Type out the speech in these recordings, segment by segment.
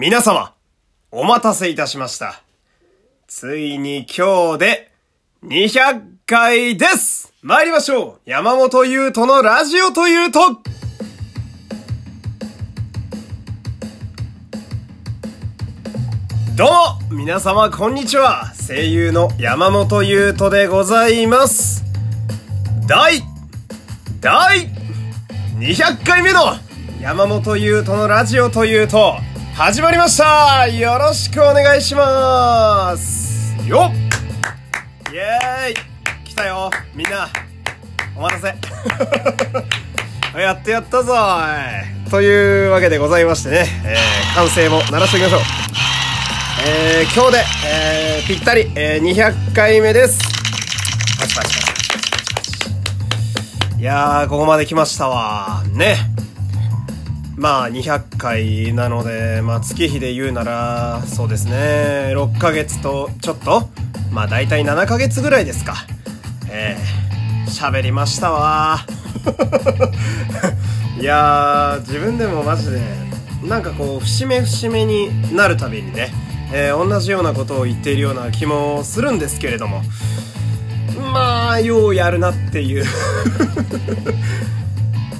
皆様、お待たせいたしました。ついに今日で200回です。参りましょう。山本優斗のラジオというと。どうも皆様こんにちは。声優の山本優斗でございます。第、第200回目の山本優斗のラジオというと始まりました。よろしくお願いします。よっ。イエーイ。来たよ。みんなお待たせ。やってやったぞというわけでございましてね、えー、歓声も鳴らしておきましょう。えー、今日で、えー、ぴったり、えー、200回目です。パチパチパチパチパチパチ。いやーここまで来ましたわ。ね。まあ200回なので、まあ月日で言うなら、そうですね、6ヶ月とちょっと。まあ大体7ヶ月ぐらいですか。ええ。ー、喋りましたわ。いや、自分でもマジで、なんかこう、節目節目になるたびにね、えー、同じようなことを言っているような気もするんですけれども、まあ、ようやるなっていう。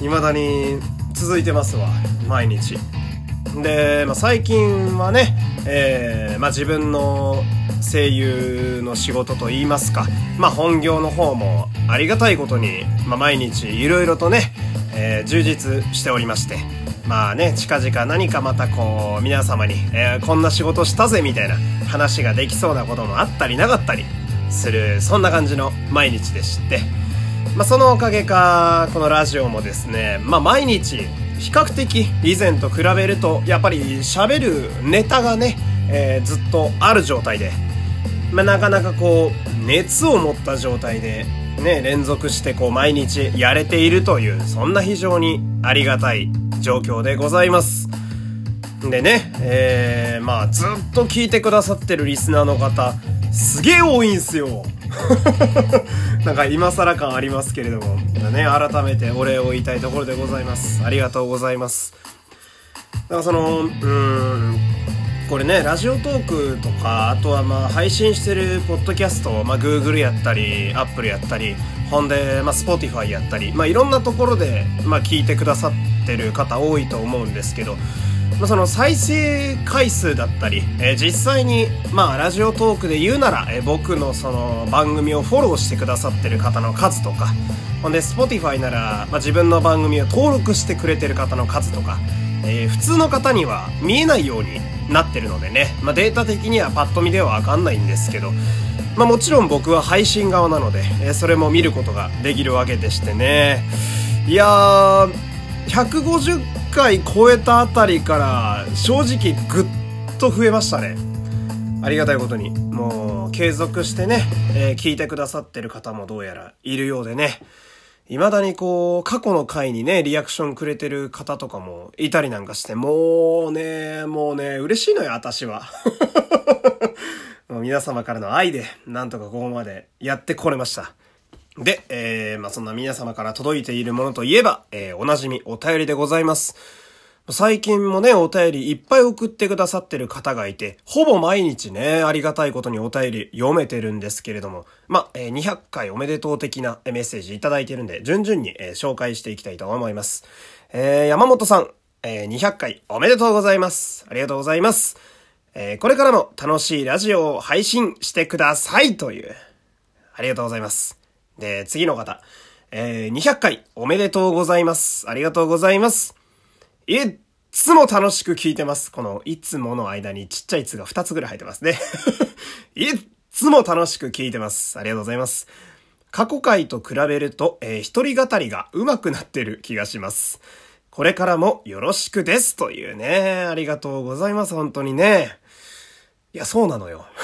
未だに続いてますわ。毎日。で、まあ、最近はね、えーまあ、自分の声優の仕事といいますか、まあ、本業の方もありがたいことに、まあ、毎日いろいろとね、えー、充実しておりましてまあね近々何かまたこう皆様に、えー、こんな仕事したぜみたいな話ができそうなこともあったりなかったりするそんな感じの毎日でして。まあ、そのおかげか、このラジオもですね、まあ、毎日、比較的以前と比べると、やっぱり喋るネタがね、えー、ずっとある状態で、まあ、なかなかこう、熱を持った状態で、ね、連続してこう、毎日やれているという、そんな非常にありがたい状況でございます。でね、えー、まあ、ずっと聞いてくださってるリスナーの方、すげえ多いんすよ。なんか今更感ありますけれども、ね、改めてお礼を言いたいところでございます。ありがとうございます。だからその、うーん、これね、ラジオトークとか、あとはまあ配信してるポッドキャスト、まあ Google やったり、Apple やったり、ほんで、まあ Spotify やったり、まあいろんなところで、まあ聞いてくださってる方多いと思うんですけど、まあ、その再生回数だったり、えー、実際に、まあ、ラジオトークで言うなら、えー、僕のその番組をフォローしてくださってる方の数とか、ほんで、Spotify なら、まあ、自分の番組を登録してくれてる方の数とか、えー、普通の方には見えないようになってるのでね、まあ、データ的にはパッと見ではわかんないんですけど、まあ、もちろん僕は配信側なので、えー、それも見ることができるわけでしてね。いやー、150回超えたあたりから正直ぐっと増えましたね。ありがたいことに。もう継続してね、えー、聞いてくださってる方もどうやらいるようでね。未だにこう、過去の回にね、リアクションくれてる方とかもいたりなんかして、もうね、もうね、嬉しいのよ、私は。もう皆様からの愛で、なんとかここまでやってこれました。で、えー、まあ、そんな皆様から届いているものといえば、えー、おなじみお便りでございます。最近もね、お便りいっぱい送ってくださってる方がいて、ほぼ毎日ね、ありがたいことにお便り読めてるんですけれども、まあえー、200回おめでとう的なメッセージいただいてるんで、順々に、えー、紹介していきたいと思います。えー、山本さん、えー、200回おめでとうございます。ありがとうございます。えー、これからも楽しいラジオを配信してくださいという、ありがとうございます。で、次の方。えー、200回おめでとうございます。ありがとうございます。いっつも楽しく聞いてます。この、いつもの間にちっちゃい「つ」が2つぐらい入ってますね。いっつも楽しく聞いてます。ありがとうございます。過去回と比べると、えー、一人語りが上手くなってる気がします。これからもよろしくです。というね。ありがとうございます。本当にね。いや、そうなのよ。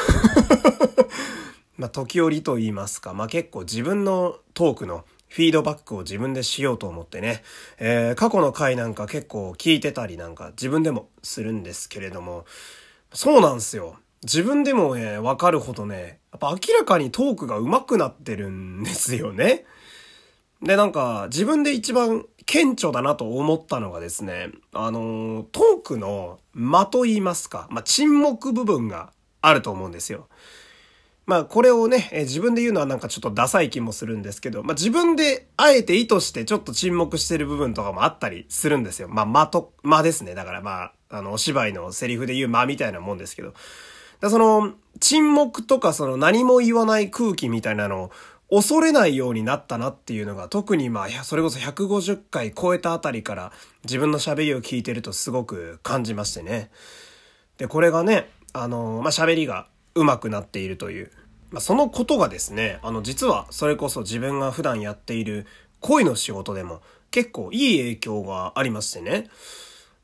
まあ、時折と言いますか、まあ、結構自分のトークのフィードバックを自分でしようと思ってね、えー、過去の回なんか結構聞いてたりなんか自分でもするんですけれども、そうなんですよ。自分でもね、わかるほどね、やっぱ明らかにトークが上手くなってるんですよね。で、なんか、自分で一番顕著だなと思ったのがですね、あの、トークの間と言いますか、まあ、沈黙部分があると思うんですよ。まあこれをね、え自分で言うのはなんかちょっとダサい気もするんですけど、まあ自分であえて意図してちょっと沈黙してる部分とかもあったりするんですよ。まあ間と、間ですね。だからまあ、あの、お芝居のセリフで言う間みたいなもんですけど。だその、沈黙とかその何も言わない空気みたいなのを恐れないようになったなっていうのが特にまあ、それこそ150回超えたあたりから自分の喋りを聞いてるとすごく感じましてね。で、これがね、あの、まあ、喋りが上手くなっているという。まあ、そのことがですね、あの、実はそれこそ自分が普段やっている恋の仕事でも結構いい影響がありましてね。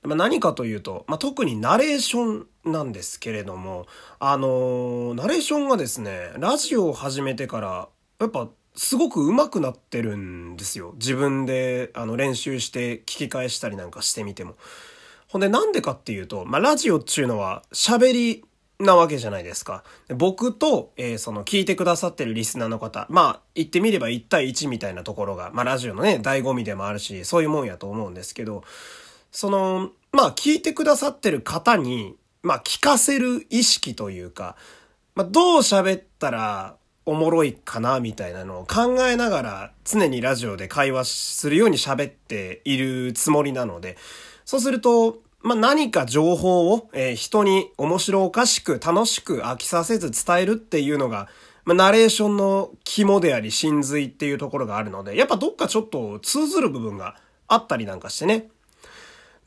まあ、何かというと、まあ、特にナレーションなんですけれども、あのー、ナレーションがですね、ラジオを始めてから、やっぱすごく上手くなってるんですよ。自分であの練習して聞き返したりなんかしてみても。ほんでなんでかっていうと、まあ、ラジオっていうのは喋りなわけじゃないですか。僕と、えー、その聞いてくださってるリスナーの方、まあ言ってみれば1対1みたいなところが、まあラジオのね、醍醐味でもあるし、そういうもんやと思うんですけど、その、まあ聞いてくださってる方に、まあ聞かせる意識というか、まあどう喋ったらおもろいかなみたいなのを考えながら常にラジオで会話するように喋っているつもりなので、そうすると、まあ、何か情報を、えー、人に面白おかしく楽しく飽きさせず伝えるっていうのが、まあ、ナレーションの肝であり真髄っていうところがあるので、やっぱどっかちょっと通ずる部分があったりなんかしてね。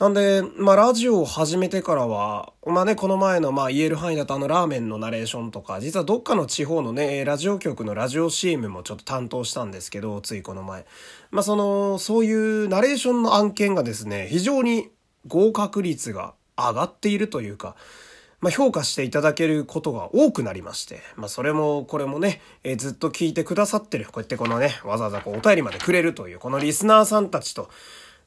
なんで、まあ、ラジオを始めてからは、まあね、この前の、まあ、言える範囲だとあの、ラーメンのナレーションとか、実はどっかの地方のね、ラジオ局のラジオ CM もちょっと担当したんですけど、ついこの前。まあ、その、そういうナレーションの案件がですね、非常に合格率が上がっているというか、まあ、評価していただけることが多くなりまして、まあ、それも、これもね、え、ずっと聞いてくださってる、こうやってこのね、わざわざこうお便りまでくれるという、このリスナーさんたちと、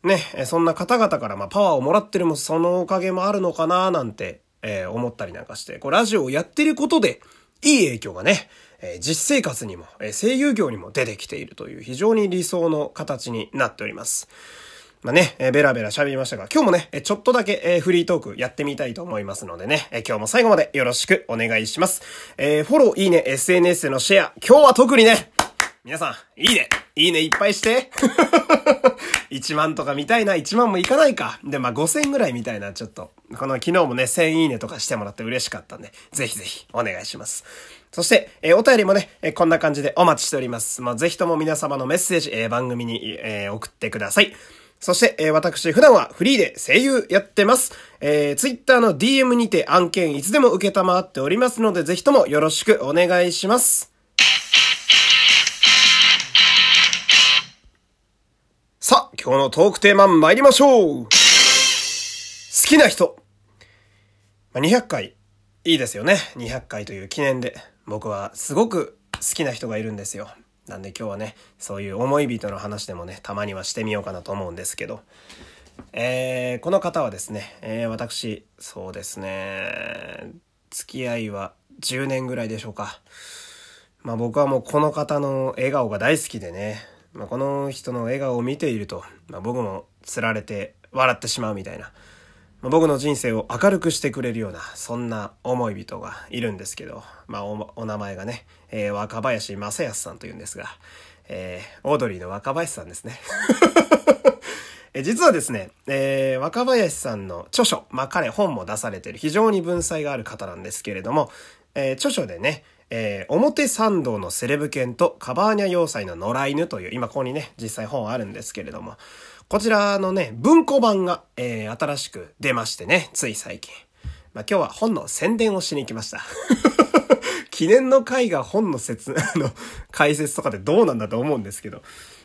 ね、そんな方々からまパワーをもらってるもそのおかげもあるのかななんて、え、思ったりなんかして、こうラジオをやってることで、いい影響がね、え、実生活にも、え、声優業にも出てきているという非常に理想の形になっております。まあね、えー、ベラベラ喋りましたが、今日もね、ちょっとだけ、えー、フリートークやってみたいと思いますのでね、えー、今日も最後までよろしくお願いします。えー、フォロー、いいね、SNS でのシェア、今日は特にね、皆さん、いいねいいねいっぱいして 1万とか見たいな、1万もいかないか。で、まあ5000ぐらいみたいな、ちょっと。この昨日もね、1000いいねとかしてもらって嬉しかったんで、ぜひぜひお願いします。そして、えー、お便りもね、えー、こんな感じでお待ちしております。まあ、ぜひとも皆様のメッセージ、えー、番組に、え、送ってください。そして、えー、私、普段はフリーで声優やってます。えー、ツイッターの DM にて案件いつでも受けたまわっておりますので、ぜひともよろしくお願いします。さあ、今日のトークテーマ参りましょう好きな人。まあ、200回、いいですよね。200回という記念で。僕はすごく好きな人がいるんですよ。なんで今日はね、そういう思い人の話でもね、たまにはしてみようかなと思うんですけど、えー、この方はですね、えー、私、そうですね、付き合いは10年ぐらいでしょうか。まあ僕はもうこの方の笑顔が大好きでね、まあ、この人の笑顔を見ていると、まあ、僕もつられて笑ってしまうみたいな、僕の人生を明るくしてくれるような、そんな思い人がいるんですけど、まあお、お名前がね、えー、若林正康さんというんですが、えー、オードリーの若林さんですね。え実はですね、えー、若林さんの著書、まあ、彼本も出されてる非常に文才がある方なんですけれども、えー、著書でね、えー、表参道のセレブ犬とカバーニャ要塞の野良犬という、今ここにね、実際本あるんですけれども、こちらのね、文庫版が、えー、新しく出ましてね、つい最近。まあ、今日は本の宣伝をしに来ました。記念の回が本の説、あの、解説とかでどうなんだと思うんですけど、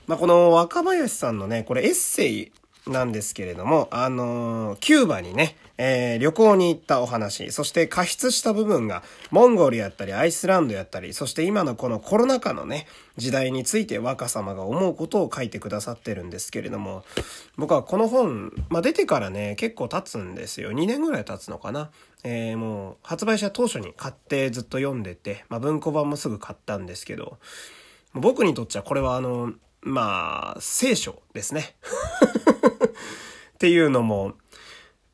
まあ、この若林さんのね、これエッセイなんですけれども、あのー、キューバにね、えー、旅行に行ったお話、そして加筆した部分が、モンゴルやったり、アイスランドやったり、そして今のこのコロナ禍のね、時代について若様が思うことを書いてくださってるんですけれども、僕はこの本、まあ、出てからね、結構経つんですよ。2年ぐらい経つのかな。えー、もう、発売した当初に買ってずっと読んでて、まあ、文庫版もすぐ買ったんですけど、僕にとっちゃこれはあの、まあ、聖書ですね。っていうのも、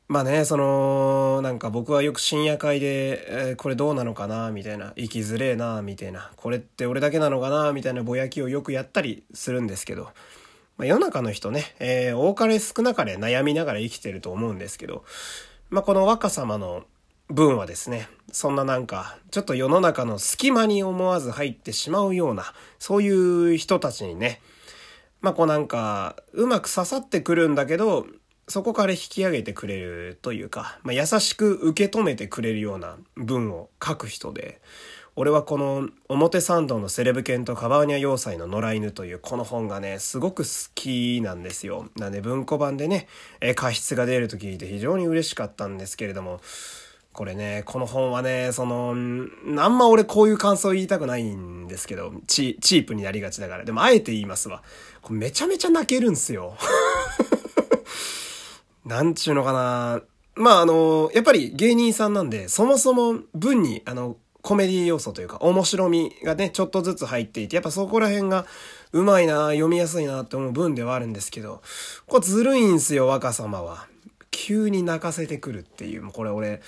まあね、その、なんか僕はよく深夜会で、えー、これどうなのかなみたいな、生きづれえなみたいな、これって俺だけなのかなみたいなぼやきをよくやったりするんですけど、まあ、世の中の人ね、えー、多かれ少なかれ悩みながら生きてると思うんですけど、まあ、この若様の文はですね、そんななんか、ちょっと世の中の隙間に思わず入ってしまうような、そういう人たちにね、まあこうなんか、うまく刺さってくるんだけど、そこから引き上げてくれるというか、まあ、優しく受け止めてくれるような文を書く人で、俺はこの表参道のセレブ犬とカバーニャ要塞の野良犬というこの本がね、すごく好きなんですよ。なんで文庫版でね、え過失が出ると聞いて非常に嬉しかったんですけれども、これね、この本はね、その、あんま俺こういう感想言いたくないんですけど、チチープになりがちだから。でもあえて言いますわ。これめちゃめちゃ泣けるんすよ。なんちゅうのかな。まああの、やっぱり芸人さんなんで、そもそも文に、あの、コメディ要素というか、面白みがね、ちょっとずつ入っていて、やっぱそこら辺がうまいな、読みやすいなって思う文ではあるんですけど、これずるいんすよ、若様は。急に泣かせてくるっていう、もうこれ俺、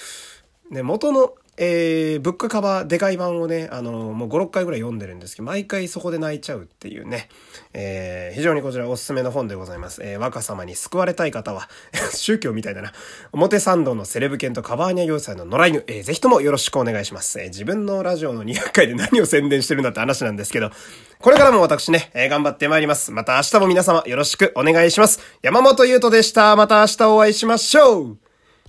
ね、元のえー、ブックカバーでかい版をね、あの、もう5、6回ぐらい読んでるんですけど、毎回そこで泣いちゃうっていうね、えー、非常にこちらおすすめの本でございます。えー、若様に救われたい方は、宗教みたいだな。表参道のセレブ犬とカバーニャ要塞の野良犬、えー、ぜひともよろしくお願いします。えー、自分のラジオの200回で何を宣伝してるんだって話なんですけど、これからも私ね、えー、頑張ってまいります。また明日も皆様よろしくお願いします。山本優斗でした。また明日お会いしましょう